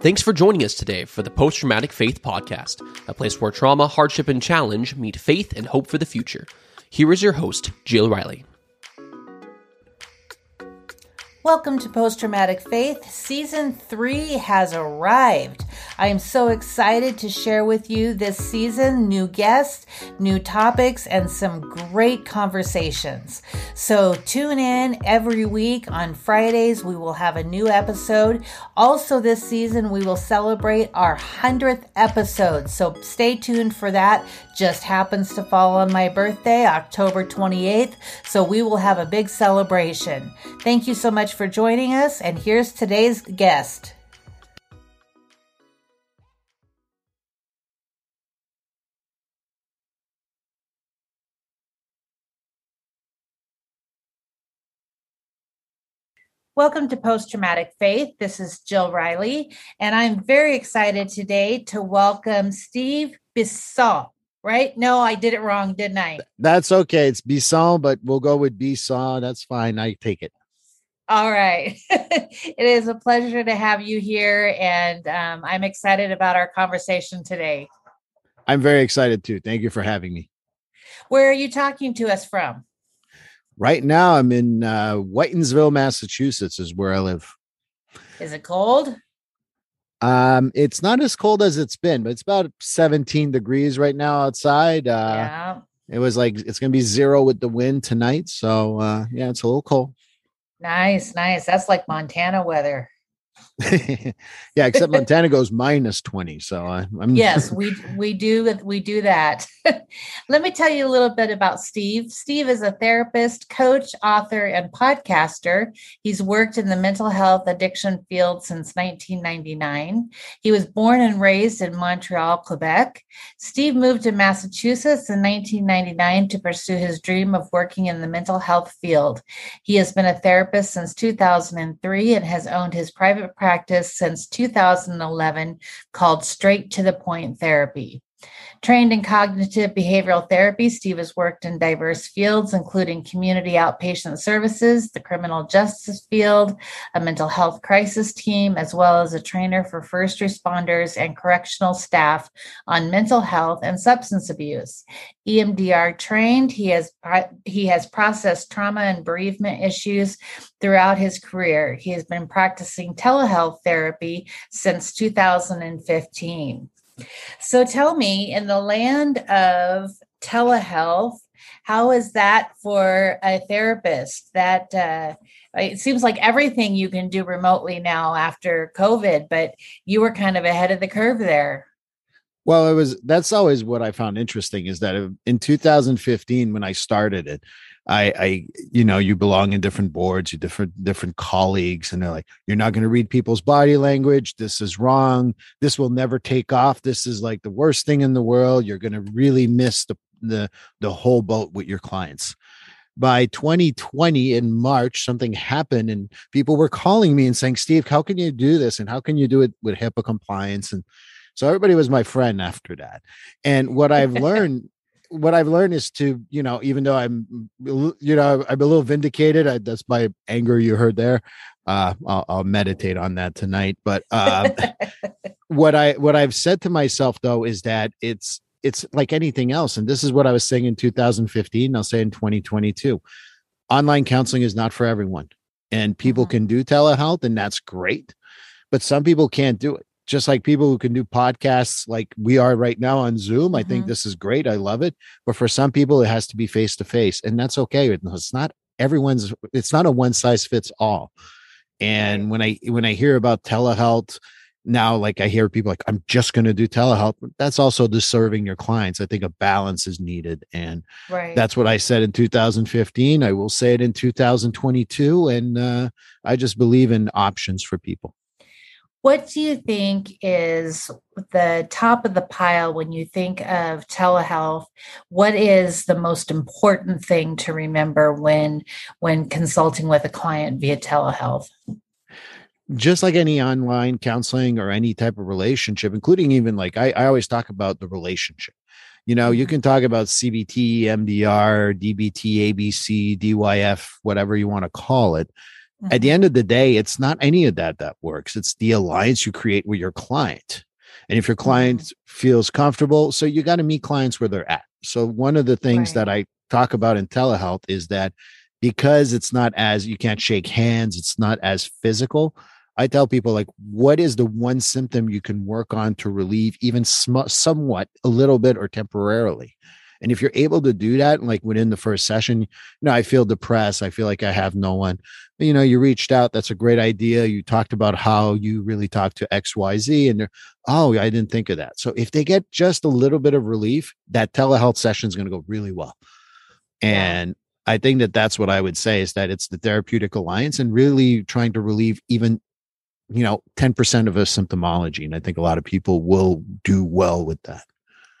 Thanks for joining us today for the Post Traumatic Faith Podcast, a place where trauma, hardship, and challenge meet faith and hope for the future. Here is your host, Jill Riley. Welcome to Post Traumatic Faith. Season 3 has arrived. I am so excited to share with you this season new guests, new topics, and some great conversations. So tune in every week on Fridays. We will have a new episode. Also, this season, we will celebrate our 100th episode. So stay tuned for that. Just happens to fall on my birthday, October 28th. So we will have a big celebration. Thank you so much for joining us, and here's today's guest. Welcome to Post Traumatic Faith. This is Jill Riley, and I'm very excited today to welcome Steve Bissau. Right? No, I did it wrong, didn't I? That's okay. It's Bisson, but we'll go with Bisson. That's fine. I take it. All right. it is a pleasure to have you here, and um, I'm excited about our conversation today. I'm very excited too. Thank you for having me. Where are you talking to us from? Right now, I'm in uh, Whitinsville, Massachusetts, is where I live. Is it cold? Um, it's not as cold as it's been, but it's about 17 degrees right now outside. Uh, yeah. It was like it's going to be zero with the wind tonight. So, uh, yeah, it's a little cold. Nice, nice. That's like Montana weather. yeah, except Montana goes minus 20. So I, am yes, we we do we do that. Let me tell you a little bit about Steve. Steve is a therapist, coach, author, and podcaster. He's worked in the mental health addiction field since 1999. He was born and raised in Montreal, Quebec. Steve moved to Massachusetts in 1999 to pursue his dream of working in the mental health field. He has been a therapist since 2003 and has owned his private practice practice since 2011 called Straight to the Point Therapy. Trained in cognitive behavioral therapy, Steve has worked in diverse fields, including community outpatient services, the criminal justice field, a mental health crisis team, as well as a trainer for first responders and correctional staff on mental health and substance abuse. EMDR trained, he has he has processed trauma and bereavement issues throughout his career. He has been practicing telehealth therapy since 2015. So tell me, in the land of telehealth, how is that for a therapist? That uh, it seems like everything you can do remotely now after COVID, but you were kind of ahead of the curve there. Well, it was that's always what I found interesting is that in 2015 when I started it, I, I, you know, you belong in different boards, you different different colleagues, and they're like, you're not going to read people's body language. This is wrong. This will never take off. This is like the worst thing in the world. You're going to really miss the the the whole boat with your clients. By 2020 in March, something happened, and people were calling me and saying, "Steve, how can you do this? And how can you do it with HIPAA compliance?" And so everybody was my friend after that. And what I've learned what I've learned is to, you know, even though I'm, you know, I'm a little vindicated. I, that's my anger you heard there. Uh, I'll, I'll meditate on that tonight. But uh, what I what I've said to myself though is that it's it's like anything else, and this is what I was saying in 2015. I'll say in 2022, online counseling is not for everyone, and people mm-hmm. can do telehealth, and that's great, but some people can't do it just like people who can do podcasts like we are right now on Zoom. I mm-hmm. think this is great. I love it. But for some people, it has to be face to face, and that's okay. It's not everyone's. It's not a one size fits all. And when I when I hear about telehealth now, like I hear people like, I'm just going to do telehealth. That's also deserving your clients. I think a balance is needed, and right. that's what I said in 2015. I will say it in 2022, and uh, I just believe in options for people. What do you think is the top of the pile when you think of telehealth? What is the most important thing to remember when when consulting with a client via telehealth? Just like any online counseling or any type of relationship, including even like I, I always talk about the relationship. You know, you mm-hmm. can talk about CBT, EMDR, DBT, ABC, DYF, whatever you want to call it mm-hmm. at the end of the day, it's not any of that that works. It's the alliance you create with your client. And if your client mm-hmm. feels comfortable, so you got to meet clients where they're at. So one of the things right. that I talk about in telehealth is that because it's not as you can't shake hands, it's not as physical. I tell people like, what is the one symptom you can work on to relieve even sm- somewhat, a little bit, or temporarily? And if you're able to do that, like within the first session, you know, I feel depressed. I feel like I have no one. You know, you reached out. That's a great idea. You talked about how you really talked to XYZ and they're, oh, I didn't think of that. So if they get just a little bit of relief, that telehealth session is going to go really well. And I think that that's what I would say is that it's the therapeutic alliance and really trying to relieve even, you know, 10% of a symptomology. And I think a lot of people will do well with that.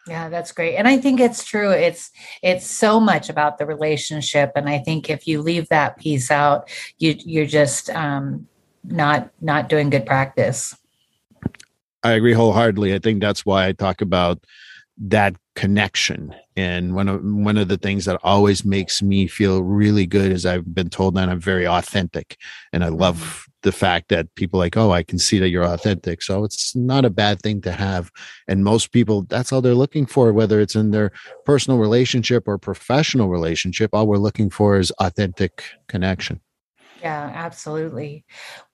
Yeah, that's great. And I think it's true. It's it's so much about the relationship. And I think if you leave that piece out, you you're just um not not doing good practice. I agree wholeheartedly. I think that's why I talk about that connection and one of one of the things that always makes me feel really good is i've been told that i'm very authentic and i love mm-hmm. The fact that people like oh i can see that you're authentic so it's not a bad thing to have and most people that's all they're looking for whether it's in their personal relationship or professional relationship all we're looking for is authentic connection yeah, absolutely.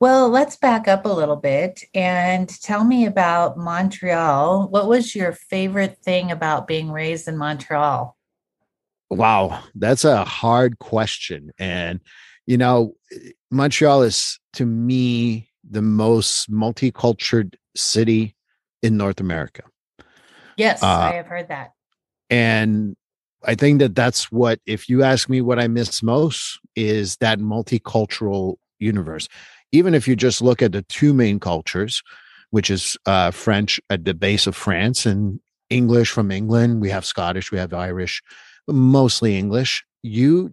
Well, let's back up a little bit and tell me about Montreal. What was your favorite thing about being raised in Montreal? Wow, that's a hard question. And, you know, Montreal is to me the most multicultural city in North America. Yes, uh, I have heard that. And I think that that's what, if you ask me what I miss most, is that multicultural universe. Even if you just look at the two main cultures, which is uh, French at the base of France and English from England, we have Scottish, we have Irish, mostly English. You,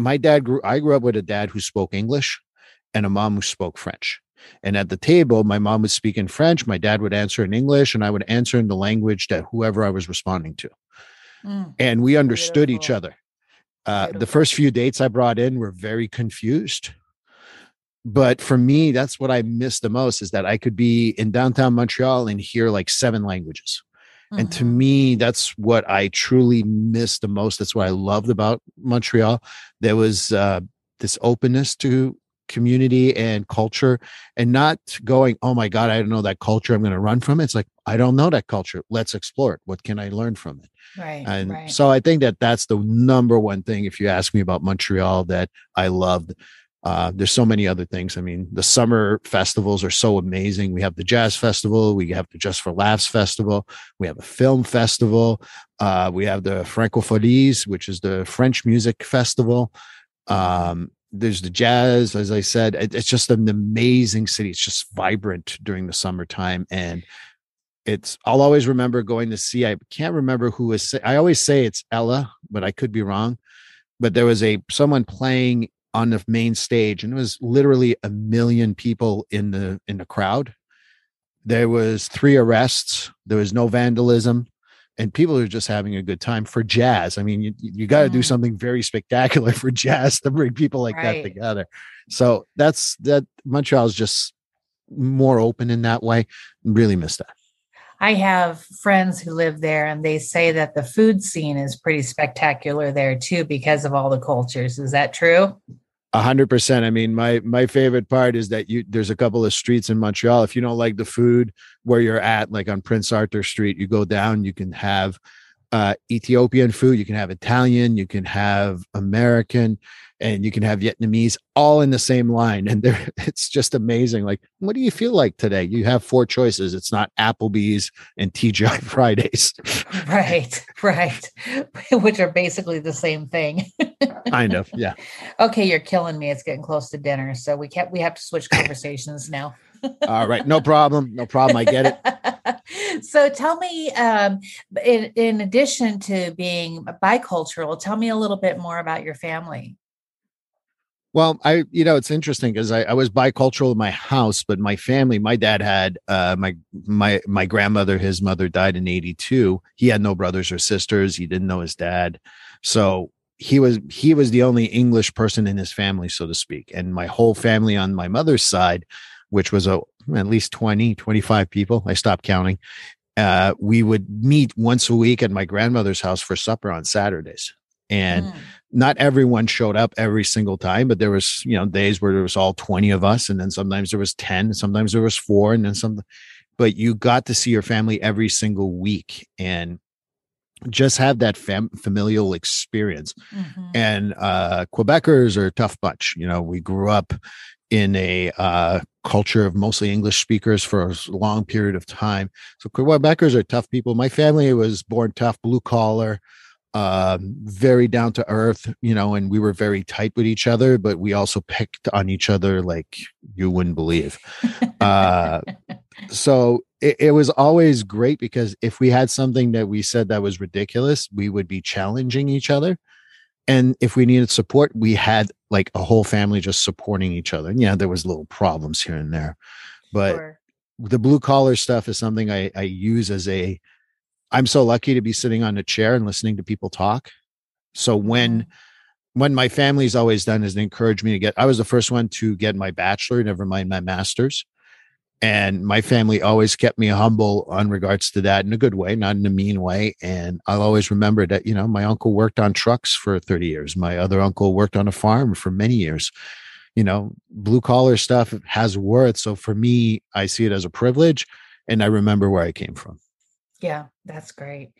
my dad grew, I grew up with a dad who spoke English and a mom who spoke French. And at the table, my mom would speak in French, my dad would answer in English, and I would answer in the language that whoever I was responding to. Mm. and we understood Beautiful. each other. Uh, the first few dates I brought in were very confused. But for me, that's what I miss the most is that I could be in downtown Montreal and hear like seven languages. Mm-hmm. And to mm-hmm. me, that's what I truly miss the most. That's what I loved about Montreal. There was uh, this openness to community and culture and not going, oh my God, I don't know that culture. I'm going to run from it. It's like, I don't know that culture. Let's explore it. What can I learn from it? Right. And right. so I think that that's the number one thing, if you ask me about Montreal, that I loved. Uh, there's so many other things. I mean, the summer festivals are so amazing. We have the jazz festival, we have the Just for Laughs festival, we have a film festival, uh, we have the Francofolies, which is the French music festival. Um, there's the jazz as i said it, it's just an amazing city it's just vibrant during the summertime and it's i'll always remember going to see i can't remember who was i always say it's ella but i could be wrong but there was a someone playing on the main stage and it was literally a million people in the in the crowd there was three arrests there was no vandalism and people are just having a good time for jazz. I mean, you, you got to mm. do something very spectacular for jazz to bring people like right. that together. So that's that Montreal is just more open in that way. Really miss that. I have friends who live there and they say that the food scene is pretty spectacular there too because of all the cultures. Is that true? A hundred percent. I mean, my my favorite part is that you there's a couple of streets in Montreal. If you don't like the food where you're at, like on Prince Arthur Street, you go down, you can have uh, Ethiopian food, you can have Italian, you can have American, and you can have Vietnamese all in the same line. And there, it's just amazing. Like, what do you feel like today? You have four choices. It's not Applebee's and TGI Fridays. right, right. Which are basically the same thing. kind of, yeah. Okay, you're killing me. It's getting close to dinner. So we can't we have to switch conversations now. all right, no problem. No problem. I get it. So tell me, um, in, in addition to being bicultural, tell me a little bit more about your family. Well, I, you know, it's interesting because I, I, was bicultural in my house, but my family, my dad had, uh, my, my, my grandmother, his mother died in 82. He had no brothers or sisters. He didn't know his dad. So he was he was the only english person in his family so to speak and my whole family on my mother's side which was a at least 20 25 people i stopped counting uh, we would meet once a week at my grandmother's house for supper on saturdays and mm. not everyone showed up every single time but there was you know days where there was all 20 of us and then sometimes there was 10 sometimes there was four and then some but you got to see your family every single week and just have that fam- familial experience. Mm-hmm. And uh, Quebecers are a tough bunch. You know, we grew up in a uh, culture of mostly English speakers for a long period of time. So Quebecers are tough people. My family was born tough, blue collar, um, very down to earth, you know, and we were very tight with each other, but we also picked on each other like you wouldn't believe. Uh, so it, it, was always great because if we had something that we said that was ridiculous, we would be challenging each other. And if we needed support, we had like a whole family just supporting each other. And yeah, there was little problems here and there, but sure. the blue collar stuff is something I, I use as a. I'm so lucky to be sitting on a chair and listening to people talk. So when mm-hmm. when my family's always done is encourage me to get. I was the first one to get my bachelor, never mind my master's and my family always kept me humble on regards to that in a good way not in a mean way. And i'll always remember that you know my uncle worked on trucks for 30 years. My other uncle worked on a farm for many years. You know blue collar stuff has worth. So for me i see it as a privilege and i remember where i came from yeah, that's great.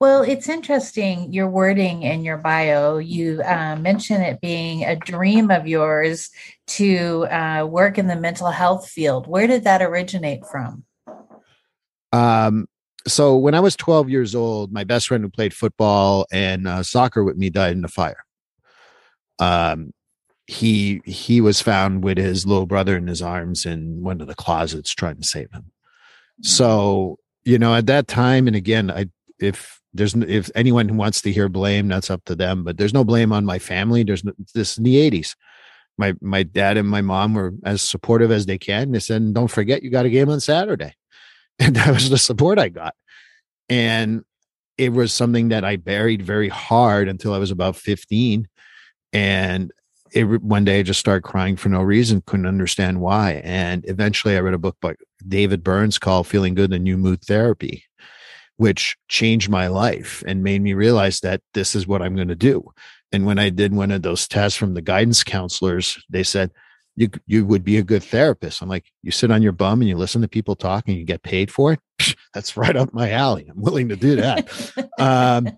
Well, it's interesting your wording in your bio. You uh, mention it being a dream of yours to uh, work in the mental health field. Where did that originate from? Um, so when I was 12 years old, my best friend who played football and uh, soccer with me died in a fire. Um, he he was found with his little brother in his arms in one of the closets trying to save him. Mm. So you know, at that time, and again, I if there's if anyone who wants to hear blame, that's up to them. But there's no blame on my family. There's no, this in the '80s. My my dad and my mom were as supportive as they can. They said, "Don't forget, you got a game on Saturday," and that was the support I got. And it was something that I buried very hard until I was about 15, and it, one day I just started crying for no reason, couldn't understand why. And eventually I read a book by David Burns called Feeling Good, the New Mood Therapy, which changed my life and made me realize that this is what I'm going to do. And when I did one of those tests from the guidance counselors, they said, you, you would be a good therapist. I'm like, you sit on your bum and you listen to people talk and you get paid for it. That's right up my alley. I'm willing to do that. um,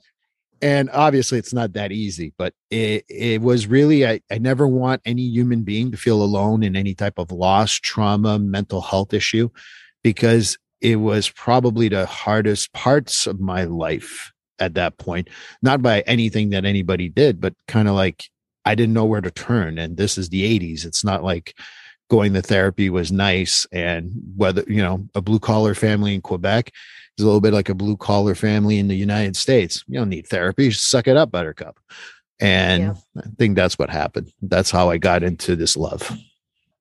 and obviously it's not that easy but it, it was really I, I never want any human being to feel alone in any type of loss trauma mental health issue because it was probably the hardest parts of my life at that point not by anything that anybody did but kind of like i didn't know where to turn and this is the 80s it's not like going to therapy was nice and whether you know a blue collar family in quebec is a little bit like a blue collar family in the United States. You don't need therapy. Suck it up, Buttercup. And yeah. I think that's what happened. That's how I got into this love.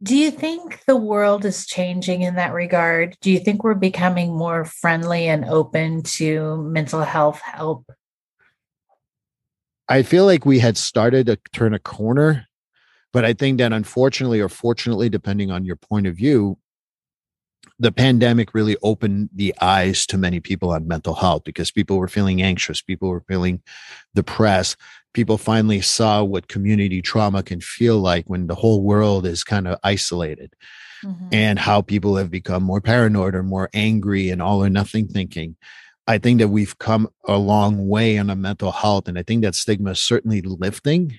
Do you think the world is changing in that regard? Do you think we're becoming more friendly and open to mental health help? I feel like we had started to turn a corner, but I think that unfortunately or fortunately, depending on your point of view, the pandemic really opened the eyes to many people on mental health because people were feeling anxious, people were feeling depressed. People finally saw what community trauma can feel like when the whole world is kind of isolated mm-hmm. and how people have become more paranoid or more angry and all or nothing thinking. I think that we've come a long way on a mental health. And I think that stigma is certainly lifting.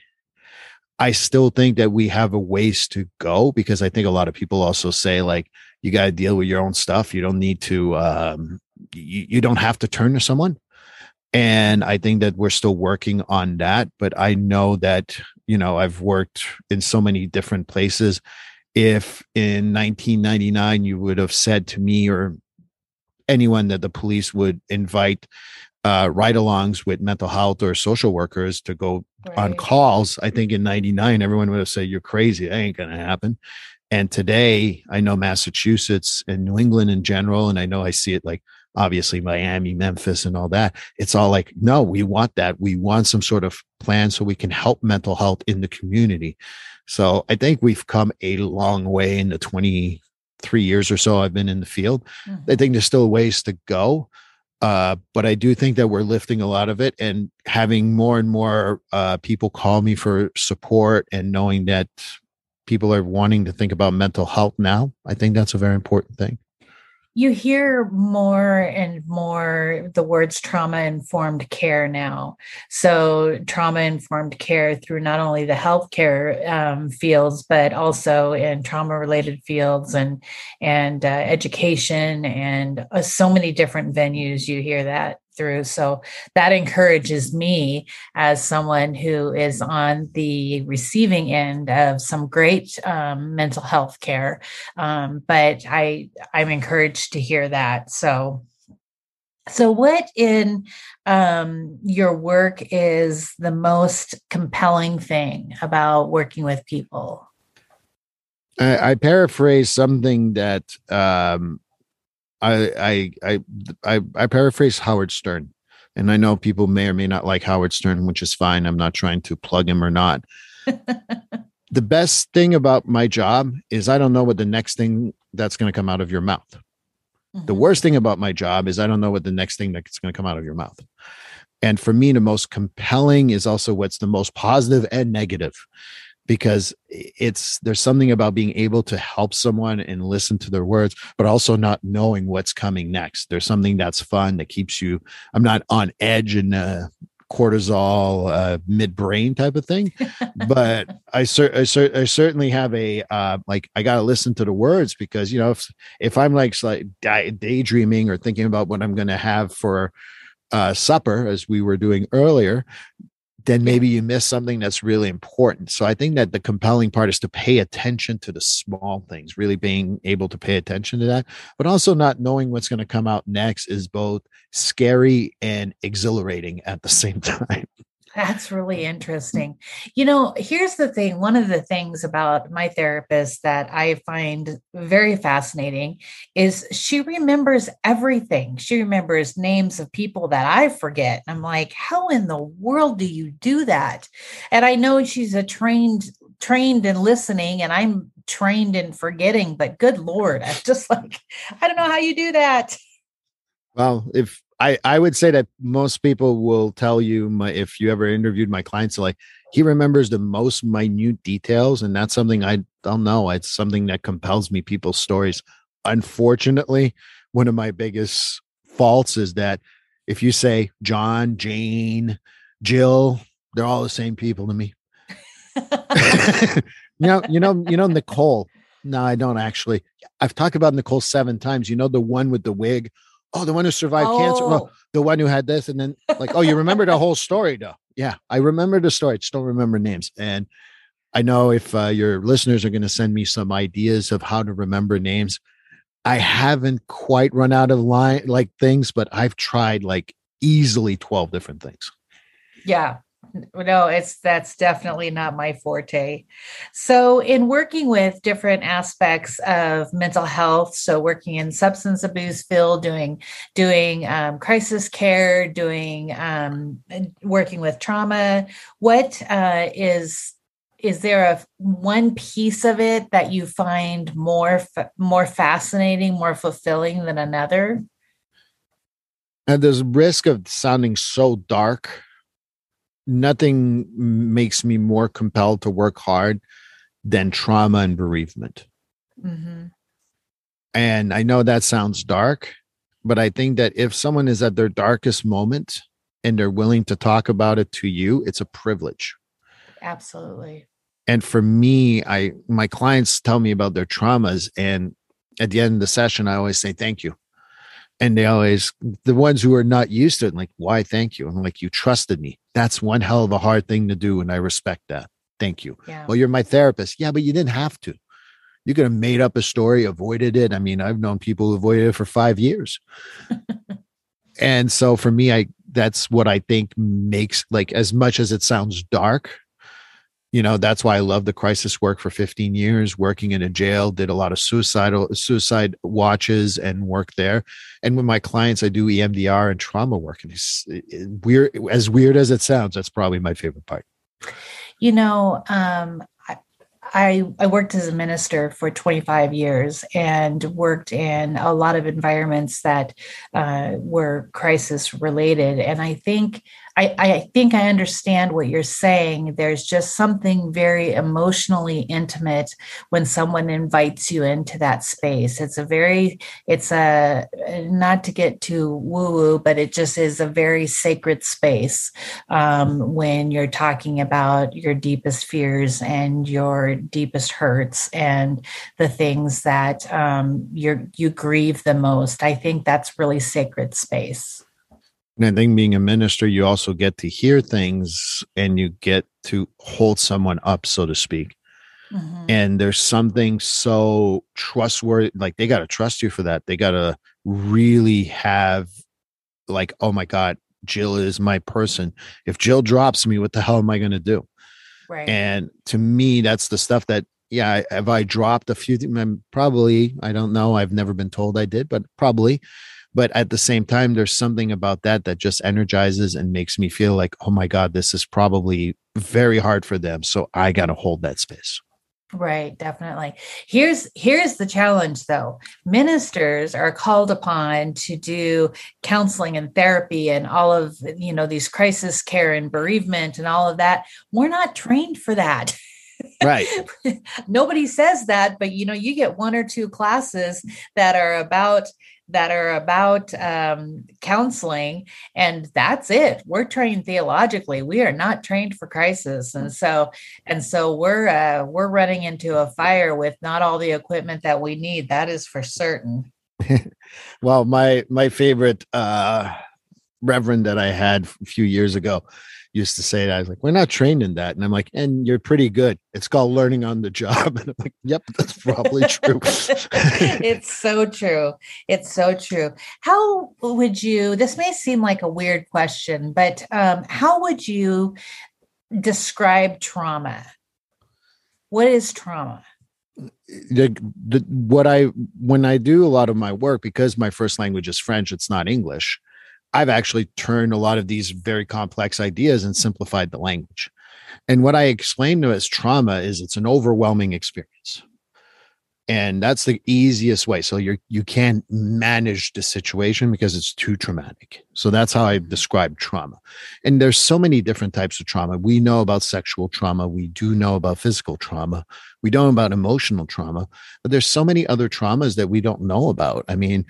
I still think that we have a ways to go because I think a lot of people also say, like, you got to deal with your own stuff. You don't need to, um, you, you don't have to turn to someone. And I think that we're still working on that. But I know that, you know, I've worked in so many different places. If in 1999 you would have said to me or anyone that the police would invite uh, ride alongs with mental health or social workers to go right. on calls, I think in 99, everyone would have said, You're crazy. That ain't going to happen. And today, I know Massachusetts and New England in general, and I know I see it like obviously Miami, Memphis, and all that. It's all like, no, we want that. We want some sort of plan so we can help mental health in the community. So I think we've come a long way in the 23 years or so I've been in the field. Mm-hmm. I think there's still ways to go. Uh, but I do think that we're lifting a lot of it and having more and more uh, people call me for support and knowing that people are wanting to think about mental health now. I think that's a very important thing you hear more and more the words trauma informed care now. So, trauma informed care through not only the healthcare um, fields, but also in trauma related fields and and uh, education and uh, so many different venues. You hear that through. So that encourages me as someone who is on the receiving end of some great um, mental health care. Um, but I I'm encouraged to hear that. So so what in um, your work is the most compelling thing about working with people? I, I paraphrase something that um, I, I I I paraphrase Howard Stern, and I know people may or may not like Howard Stern, which is fine. I'm not trying to plug him or not. the best thing about my job is I don't know what the next thing that's going to come out of your mouth. Mm-hmm. The worst thing about my job is I don't know what the next thing that's going to come out of your mouth. And for me, the most compelling is also what's the most positive and negative because it's there's something about being able to help someone and listen to their words but also not knowing what's coming next. There's something that's fun that keeps you i'm not on edge and uh, cortisol uh, mid-brain type of thing but I, cer- I, cer- I certainly have a uh, like i gotta listen to the words because you know if if i'm like, like daydreaming or thinking about what i'm gonna have for uh, supper as we were doing earlier then maybe you miss something that's really important. So I think that the compelling part is to pay attention to the small things, really being able to pay attention to that, but also not knowing what's going to come out next is both scary and exhilarating at the same time. That's really interesting. You know, here's the thing one of the things about my therapist that I find very fascinating is she remembers everything. She remembers names of people that I forget. I'm like, how in the world do you do that? And I know she's a trained trained in listening and I'm trained in forgetting, but good lord, I'm just like, I don't know how you do that. Well, if I, I would say that most people will tell you my, if you ever interviewed my clients like he remembers the most minute details and that's something i don't know. It's something that compels me people's stories. Unfortunately one of my biggest faults is that if you say john jane jill they're all the same people to me. You know you know you know nicole. No i don't actually. I've talked about nicole seven times. You know the one with the wig oh, the one who survived oh. cancer. Well, the one who had this, and then like, oh, you remember the whole story, though. Yeah, I remember the story. I just don't remember names. And I know if uh, your listeners are going to send me some ideas of how to remember names, I haven't quite run out of line like things, but I've tried like easily 12 different things. Yeah no it's that's definitely not my forte. So in working with different aspects of mental health so working in substance abuse field doing doing um, crisis care doing um, working with trauma what uh, is is there a one piece of it that you find more more fascinating more fulfilling than another? And there's risk of sounding so dark nothing makes me more compelled to work hard than trauma and bereavement. Mm-hmm. And I know that sounds dark, but I think that if someone is at their darkest moment and they're willing to talk about it to you, it's a privilege. Absolutely. And for me, I my clients tell me about their traumas and at the end of the session I always say thank you and they always the ones who are not used to it like why thank you. I'm like you trusted me. That's one hell of a hard thing to do and i respect that. Thank you. Yeah. well you're my therapist. Yeah but you didn't have to. You could have made up a story avoided it. I mean i've known people who avoided it for five years. And so for me i that's what i think makes like as much as it sounds dark you know that's why i love the crisis work for 15 years working in a jail did a lot of suicidal suicide watches and work there and with my clients i do emdr and trauma work and it's weird as weird as it sounds that's probably my favorite part you know um, I, I worked as a minister for 25 years and worked in a lot of environments that uh, were crisis related. And I think I, I think I understand what you're saying. There's just something very emotionally intimate when someone invites you into that space. It's a very, it's a, not to get too woo woo, but it just is a very sacred space um, when you're talking about your deepest fears and your deepest hurts and the things that um, you you grieve the most. I think that's really sacred space. And I think being a minister, you also get to hear things and you get to hold someone up, so to speak. Mm-hmm. And there's something so trustworthy, like they got to trust you for that. They got to really have, like, oh my God, Jill is my person. If Jill drops me, what the hell am I going to do? Right. And to me, that's the stuff that, yeah, have I dropped a few? Probably, I don't know. I've never been told I did, but probably but at the same time there's something about that that just energizes and makes me feel like oh my god this is probably very hard for them so i got to hold that space. Right definitely. Here's here's the challenge though. Ministers are called upon to do counseling and therapy and all of you know these crisis care and bereavement and all of that. We're not trained for that. Right. Nobody says that but you know you get one or two classes that are about that are about um, counseling, and that's it. We're trained theologically. We are not trained for crisis, and so and so we're uh, we're running into a fire with not all the equipment that we need. That is for certain. well, my my favorite uh, reverend that I had a few years ago used to say that. I was like, we're not trained in that. And I'm like, and you're pretty good. It's called learning on the job. And I'm like, yep, that's probably true. it's so true. It's so true. How would you, this may seem like a weird question, but um, how would you describe trauma? What is trauma? The, the, what I when I do a lot of my work because my first language is French, it's not English. I've actually turned a lot of these very complex ideas and simplified the language. And what I explain to as trauma is it's an overwhelming experience. And that's the easiest way. So you you can't manage the situation because it's too traumatic. So that's how I mm-hmm. describe trauma. And there's so many different types of trauma. We know about sexual trauma, we do know about physical trauma, we know about emotional trauma, but there's so many other traumas that we don't know about. I mean,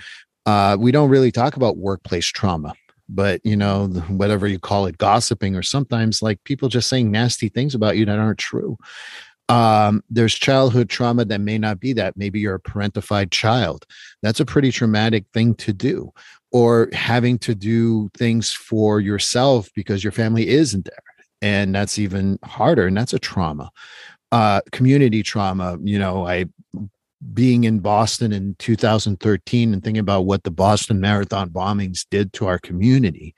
uh, we don't really talk about workplace trauma but you know whatever you call it gossiping or sometimes like people just saying nasty things about you that aren't true. Um, there's childhood trauma that may not be that. Maybe you're a parentified child. That's a pretty traumatic thing to do. Or having to do things for yourself because your family isn't there. And that's even harder and that's a trauma. Uh, community trauma you know i being in Boston in 2013 and thinking about what the Boston Marathon bombings did to our community.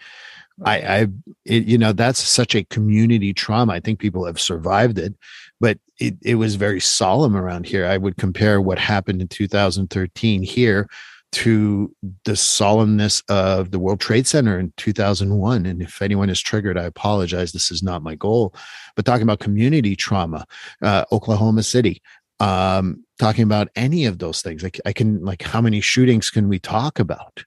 I, I it, you know, that's such a community trauma. I think people have survived it, but it, it was very solemn around here. I would compare what happened in 2013 here to the solemnness of the World Trade Center in 2001. And if anyone is triggered, I apologize. This is not my goal. But talking about community trauma, uh, Oklahoma City, um, talking about any of those things. Like I can like how many shootings can we talk about?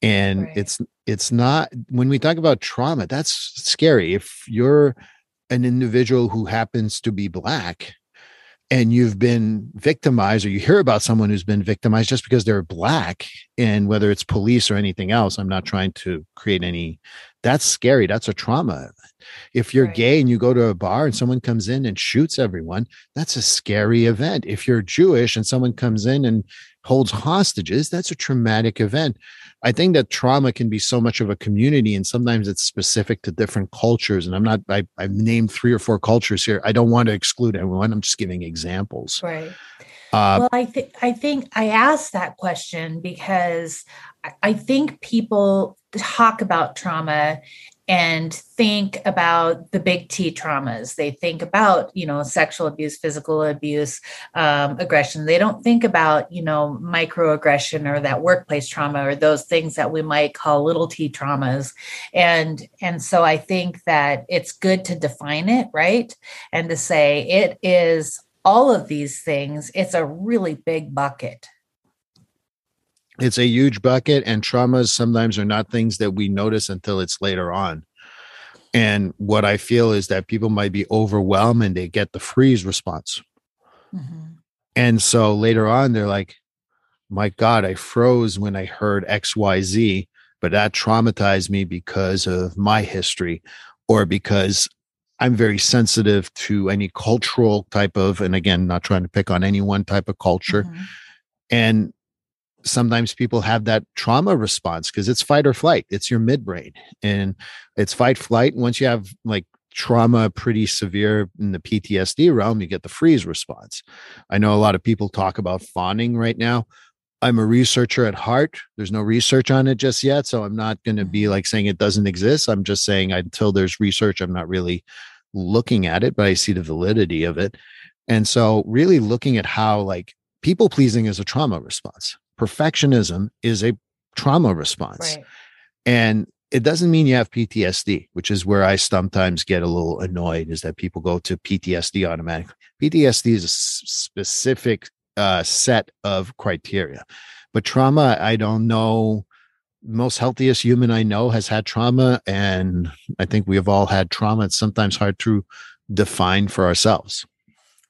And right. it's it's not when we talk about trauma, that's scary. If you're an individual who happens to be black and you've been victimized or you hear about someone who's been victimized just because they're black and whether it's police or anything else i'm not trying to create any that's scary that's a trauma. If you're right. gay and you go to a bar and someone comes in and shoots everyone that's a scary event. If you're jewish and someone comes in and holds hostages that's a traumatic event I think that trauma can be so much of a community, and sometimes it's specific to different cultures. And I'm not, I, I've named three or four cultures here. I don't want to exclude anyone. I'm just giving examples. Right. Uh, well, I think I think I asked that question because I think people talk about trauma and think about the big T traumas. They think about, you know, sexual abuse, physical abuse, um, aggression. They don't think about, you know, microaggression or that workplace trauma or those things that we might call little T traumas. And and so I think that it's good to define it, right? And to say it is all of these things. It's a really big bucket it's a huge bucket and traumas sometimes are not things that we notice until it's later on and what i feel is that people might be overwhelmed and they get the freeze response mm-hmm. and so later on they're like my god i froze when i heard xyz but that traumatized me because of my history or because i'm very sensitive to any cultural type of and again not trying to pick on any one type of culture mm-hmm. and sometimes people have that trauma response because it's fight or flight. It's your midbrain and it's fight flight. And once you have like trauma pretty severe in the PTSD realm, you get the freeze response. I know a lot of people talk about fawning right now. I'm a researcher at heart. There's no research on it just yet. So I'm not going to be mm-hmm. like saying it doesn't exist. I'm just saying until there's research, I'm not really looking at it, but I see the validity of it. And so, really looking at how like people pleasing is a trauma response perfectionism is a trauma response. Right. And it doesn't mean you have PTSD, which is where I sometimes get a little annoyed is that people go to PTSD automatically. PTSD is a specific uh, set of criteria, but trauma, I don't know. Most healthiest human I know has had trauma, and I think we have all had trauma. It's sometimes hard to define for ourselves.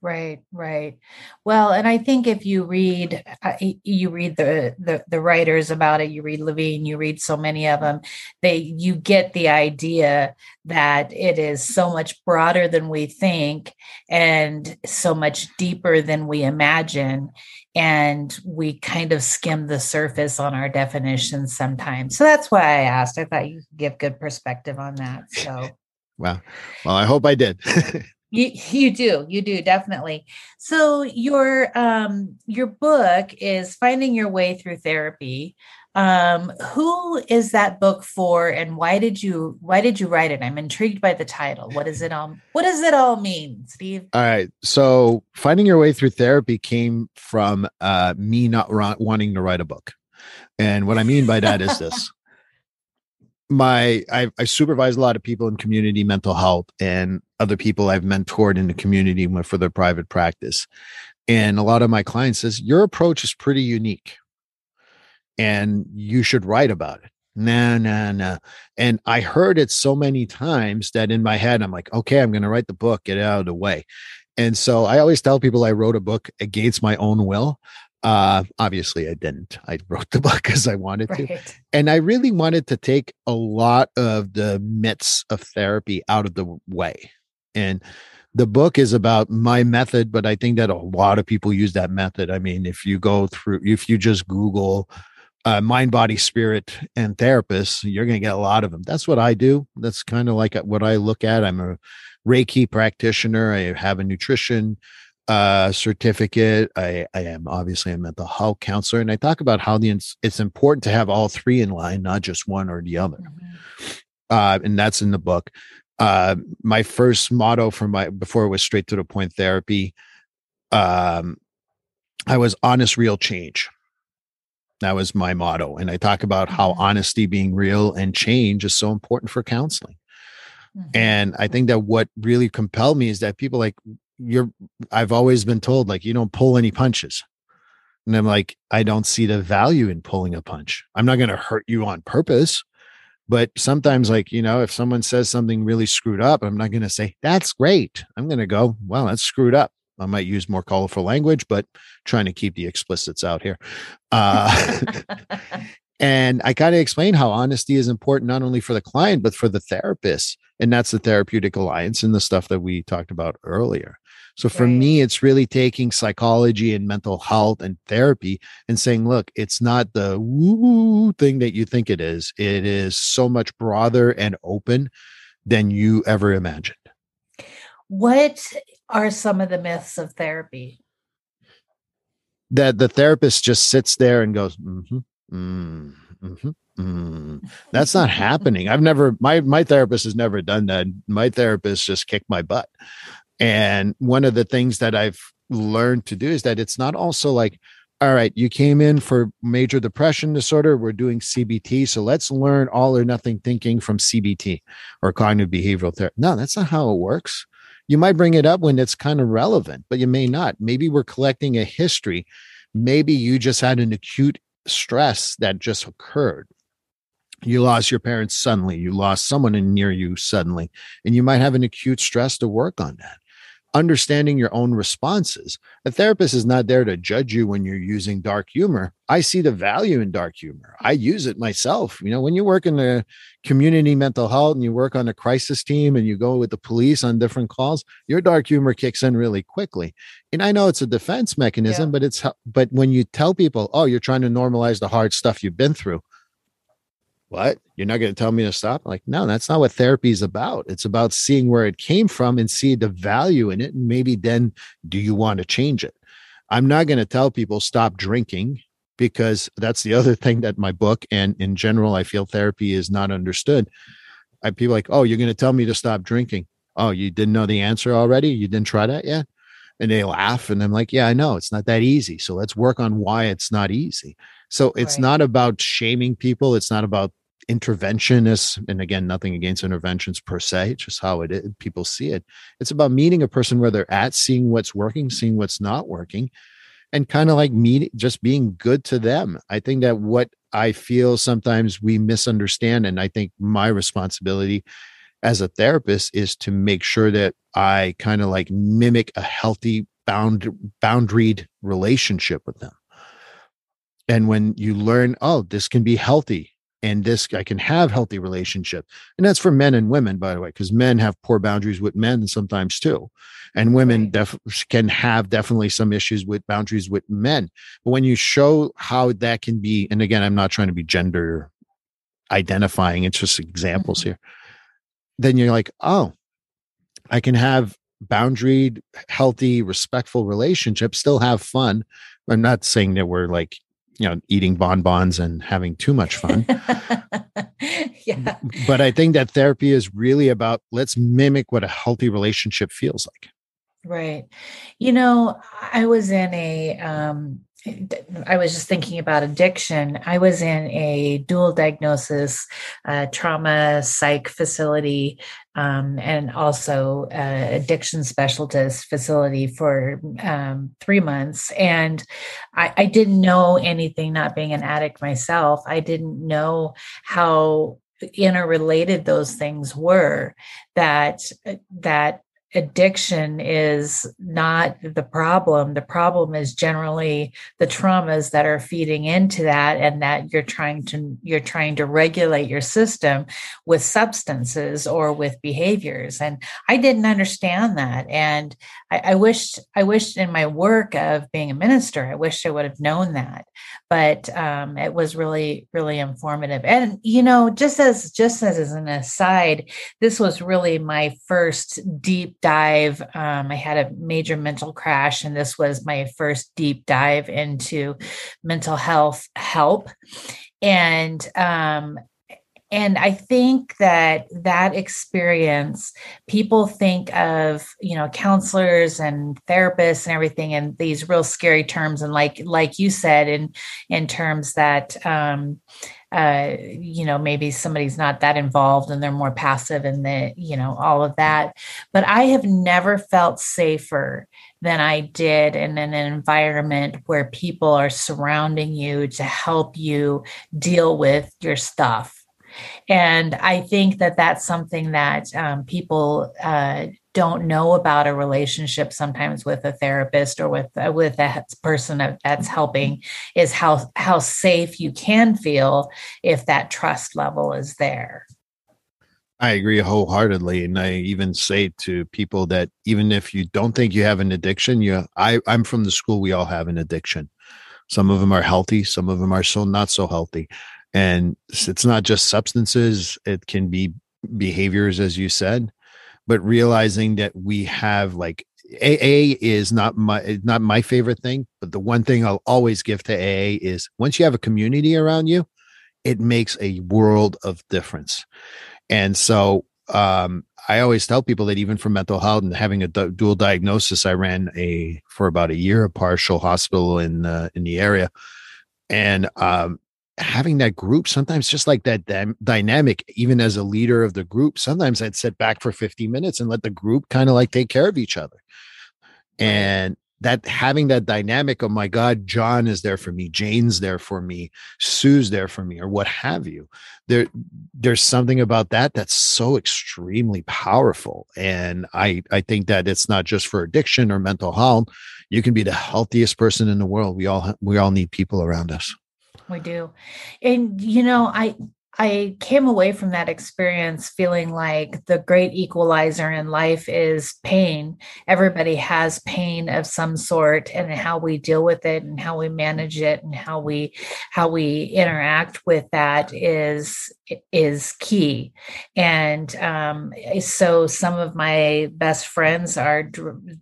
Right, right. Well, and I think if you read, uh, you read the, the the writers about it. You read Levine. You read so many of them. They you get the idea that it is so much broader than we think, and so much deeper than we imagine. And we kind of skim the surface on our definitions sometimes. So that's why I asked. I thought you could give good perspective on that. So. Well, well, I hope I did. You you do you do definitely. So your um your book is finding your way through therapy. Um, who is that book for, and why did you why did you write it? I'm intrigued by the title. What does it all What does it all mean, Steve? All right. So finding your way through therapy came from uh, me not wanting to write a book, and what I mean by that is this my I, I, supervise a lot of people in community mental health and other people I've mentored in the community for their private practice. And a lot of my clients says your approach is pretty unique and you should write about it. No, no, no. And I heard it so many times that in my head, I'm like, okay, I'm going to write the book, get it out of the way. And so I always tell people I wrote a book against my own will. Uh, obviously, I didn't. I wrote the book because I wanted right. to. And I really wanted to take a lot of the myths of therapy out of the way. And the book is about my method, but I think that a lot of people use that method. I mean, if you go through, if you just Google uh, mind, body, spirit, and therapists, you're going to get a lot of them. That's what I do. That's kind of like what I look at. I'm a Reiki practitioner. I have a nutrition uh, certificate. I, I am obviously a mental health counselor, and I talk about how the it's important to have all three in line, not just one or the other. Mm-hmm. Uh, and that's in the book. Uh, my first motto for my before it was straight to the point therapy. Um, I was honest, real change. That was my motto, and I talk about how mm-hmm. honesty, being real, and change is so important for counseling. Mm-hmm. And I think that what really compelled me is that people like you're I've always been told like you don't pull any punches. And I'm like, I don't see the value in pulling a punch. I'm not going to hurt you on purpose. But sometimes, like, you know, if someone says something really screwed up, I'm not going to say, that's great. I'm going to go, well, that's screwed up. I might use more colorful language, but trying to keep the explicits out here. Uh, and I kind of explain how honesty is important, not only for the client, but for the therapist. And that's the therapeutic alliance and the stuff that we talked about earlier. So for right. me, it's really taking psychology and mental health and therapy and saying, look, it's not the woo thing that you think it is. It is so much broader and open than you ever imagined. What are some of the myths of therapy? That the therapist just sits there and goes, mm-hmm, mm, Mm-hmm. Mm, that's not happening. I've never my my therapist has never done that. My therapist just kicked my butt. And one of the things that I've learned to do is that it's not also like, all right, you came in for major depression disorder. We're doing CBT. So let's learn all or nothing thinking from CBT or cognitive behavioral therapy. No, that's not how it works. You might bring it up when it's kind of relevant, but you may not. Maybe we're collecting a history. Maybe you just had an acute stress that just occurred you lost your parents suddenly you lost someone near you suddenly and you might have an acute stress to work on that understanding your own responses. A therapist is not there to judge you when you're using dark humor. I see the value in dark humor. I use it myself. You know when you work in the community mental health and you work on a crisis team and you go with the police on different calls your dark humor kicks in really quickly. And i know it's a defense mechanism yeah. but it's but when you tell people oh you're trying to normalize the hard stuff you've been through what? You're not going to tell me to stop? Like no that's not what therapy is about. It's about seeing where it came from and see the value in it and maybe then do you want to change it? I'm not going to tell people stop drinking because that's the other thing that my book and in general i feel therapy is not understood. I, people like oh you're going to tell me to stop drinking. Oh you didn't know the answer already? You didn't try that yet? And they laugh and i'm like yeah i know it's not that easy so let's work on why it's not easy. So it's right. not about shaming people it's not about interventionists and again nothing against interventions per se just how it is people see it. It's about meeting a person where they're at seeing what's working seeing what's not working and kind of like meeting just being good to them. I think that what i feel sometimes we misunderstand and i think my responsibility as a therapist is to make sure that i kind of like mimic a healthy bound boundaried relationship with them. And when you learn oh this can be healthy and this I can have healthy relationship. And that's for men and women, by the way, because men have poor boundaries with men sometimes too. And women def- can have definitely some issues with boundaries with men. But when you show how that can be, and again, I'm not trying to be gender identifying, it's just examples mm-hmm. here. Then you're like, oh, I can have boundaried, healthy, respectful relationships, still have fun. I'm not saying that we're like you know eating bonbons and having too much fun. Yeah. But i think that therapy is really about let's mimic what a healthy relationship feels like. Right. You know i was in a um I was just thinking about addiction. I was in a dual diagnosis uh, trauma psych facility um, and also uh, addiction specialist facility for um, three months. And I, I didn't know anything, not being an addict myself. I didn't know how interrelated those things were that that addiction is not the problem. The problem is generally the traumas that are feeding into that and that you're trying to you're trying to regulate your system with substances or with behaviors. And I didn't understand that. And I, I wished I wished in my work of being a minister, I wished I would have known that. But um, it was really, really informative. And you know, just as just as an aside, this was really my first deep dive. Um, I had a major mental crash, and this was my first deep dive into mental health help. And um, and i think that that experience people think of you know counselors and therapists and everything and these real scary terms and like like you said in in terms that um uh, you know, maybe somebody's not that involved and they're more passive and the, you know, all of that. But I have never felt safer than I did in an environment where people are surrounding you to help you deal with your stuff. And I think that that's something that um, people uh, don't know about a relationship sometimes with a therapist or with uh, with a person that's helping is how how safe you can feel if that trust level is there I agree wholeheartedly. And I even say to people that even if you don't think you have an addiction, you I, I'm from the school we all have an addiction. Some of them are healthy, some of them are so not so healthy. And it's not just substances, it can be behaviors, as you said but realizing that we have like AA is not my not my favorite thing, but the one thing I'll always give to AA is once you have a community around you, it makes a world of difference. And so um, I always tell people that even for mental health and having a dual diagnosis, I ran a for about a year a partial hospital in uh, in the area, and um, having that group sometimes just like that dynamic even as a leader of the group sometimes i'd sit back for 50 minutes and let the group kind of like take care of each other. And that having that dynamic of my god john is there for me jane's there for me sue's there for me or what have you there there's something about that that's so extremely powerful. And i i think that it's not just for addiction or mental health. You can be the healthiest person in the world. We all we all need people around us we do. And, you know, I, I came away from that experience feeling like the great equalizer in life is pain. Everybody has pain of some sort and how we deal with it and how we manage it and how we how we interact with that is is key. And um, so some of my best friends are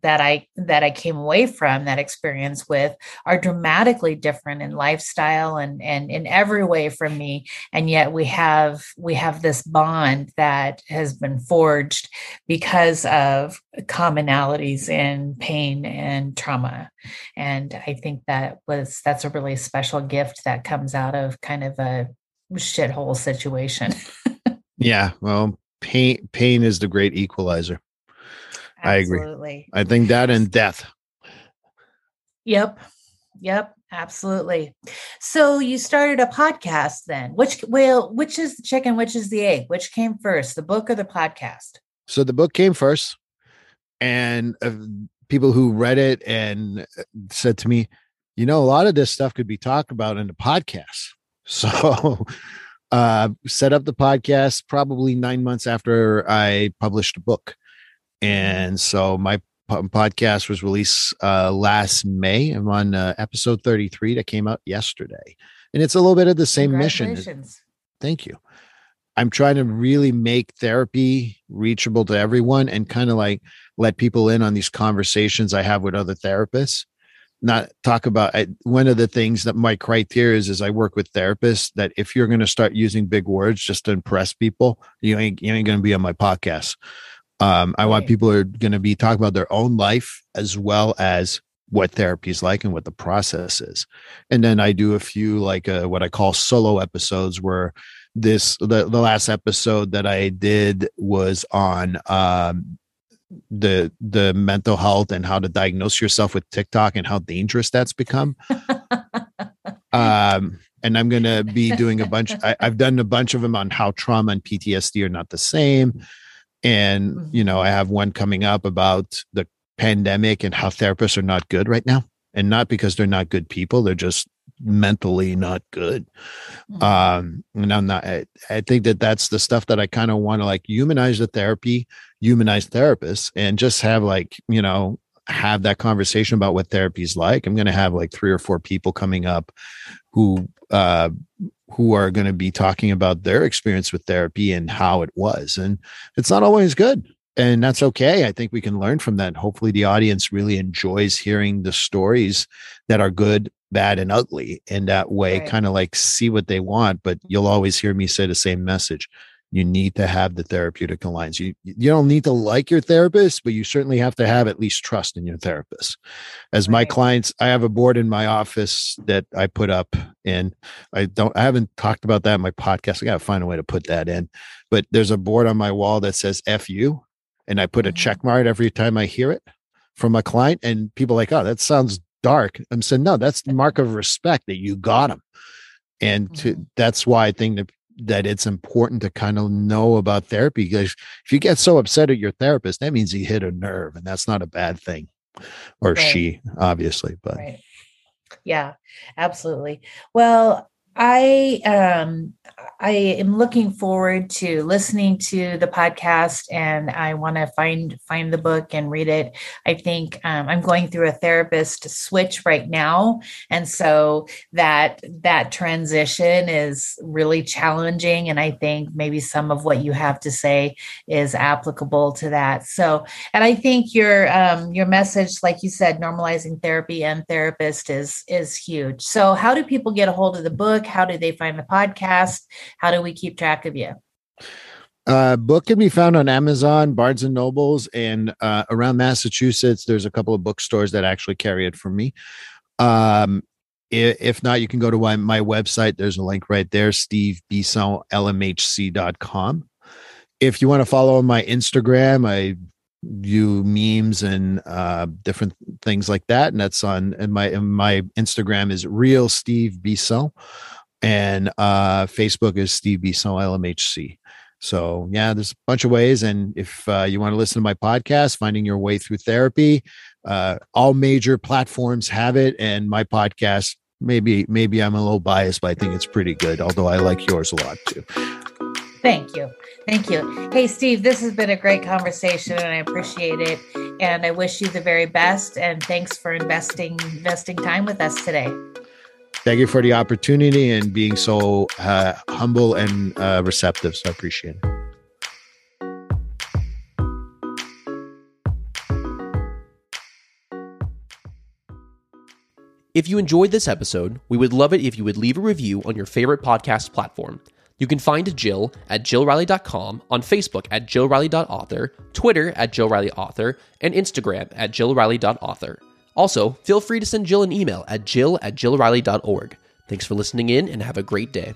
that I that I came away from that experience with are dramatically different in lifestyle and and in every way from me. And yet we we have we have this bond that has been forged because of commonalities in pain and trauma. And i think that was that's a really special gift that comes out of kind of a shithole situation. Yeah well pain pain is the great equalizer. Absolutely. i agree. I think that and death. Yep. Yep Absolutely. So you started a podcast then. Which well, which is the chicken, which is the egg? Which came first, the book or the podcast? So the book came first, and uh, people who read it and uh, said to me, "You know, a lot of this stuff could be talked about in the podcast." So, uh, set up the podcast probably nine months after I published the book, and so my podcast was released uh, last May. I'm on uh, episode 33 that came out yesterday. And it's a little bit of the same mission. Thank you. I'm trying to really make therapy reachable to everyone and kind of like let people in on these conversations I have with other therapists. Not talk about I, one of the things that my criteria is, is I work with therapists that if you're going to start using big words just to impress people, you ain't, you ain't going to be on my podcast. Um, I want people who are going to be talking about their own life as well as what therapy is like and what the process is. And then I do a few like uh, what I call solo episodes where this the, the last episode that I did was on um, the the mental health and how to diagnose yourself with TikTok and how dangerous that's become. um, and I'm going to be doing a bunch. I, have done a bunch of them on how trauma and PTSD are not the same and mm-hmm. you know i have one coming up about the pandemic and how therapists are not good right now and not because they're not good people they're just mentally not good mm-hmm. um and i'm not I, I think that that's the stuff that i kind of want to like humanize the therapy humanize therapists and just have like you know have that conversation about what therapy is like i'm going to have like three or four people coming up who uh who are going to be talking about their experience with therapy and how it was. And it's not always good. And that's okay. I think we can learn from that. Hopefully, the audience really enjoys hearing the stories that are good, bad, and ugly. In that way, right. kind of like see what they want. But you'll always hear me say the same message you need to have the therapeutic alliance. You you don't need to like your therapist, but you certainly have to have at least trust in your therapist. As right. my clients, I have a board in my office that I put up and I don't I haven't talked about that in my podcast. I got to find a way to put that in. But there's a board on my wall that says F you and I put a mm-hmm. check mark every time I hear it from a client and people like, "Oh, that sounds dark." I'm saying, "No, that's the mark of respect that you got them." And to, mm-hmm. that's why I think that that it's important to kind of know about therapy because if you get so upset at your therapist, that means he hit a nerve, and that's not a bad thing, or right. she, obviously. But right. yeah, absolutely. Well, I um I am looking forward to listening to the podcast and I want to find find the book and read it. I think um, I'm going through a therapist switch right now and so that that transition is really challenging and I think maybe some of what you have to say is applicable to that. So and I think your um your message like you said normalizing therapy and therapist is is huge. So how do people get a hold of the book book? How do they find the podcast? How do we keep track of you? Uh, book can be found on Amazon, Barnes and Nobles, and uh, around Massachusetts. There's a couple of bookstores that actually carry it for me. Um, if not, you can go to my, my website. There's a link right there, stevebisson.lmhc.com. If you want to follow my Instagram, I do memes and uh, different things like that. And that's on and my and my Instagram is real Steve Bisson. And uh, Facebook is Steve Bisson LMHC. So yeah, there's a bunch of ways. And if uh, you want to listen to my podcast, Finding Your Way Through Therapy, uh, all major platforms have it. And my podcast, maybe maybe I'm a little biased, but I think it's pretty good. Although I like yours a lot too. Thank you. Thank you. Hey, Steve, this has been a great conversation and I appreciate it. And I wish you the very best. And thanks for investing investing time with us today. Thank you for the opportunity and being so uh, humble and uh, receptive. So I appreciate it. If you enjoyed this episode, we would love it if you would leave a review on your favorite podcast platform. You can find Jill at jillriley.com, on Facebook at jillriley.author, Twitter at jillrileyauthor, and Instagram at jillriley.author. Also, feel free to send Jill an email at jill at jillriley.org. Thanks for listening in and have a great day.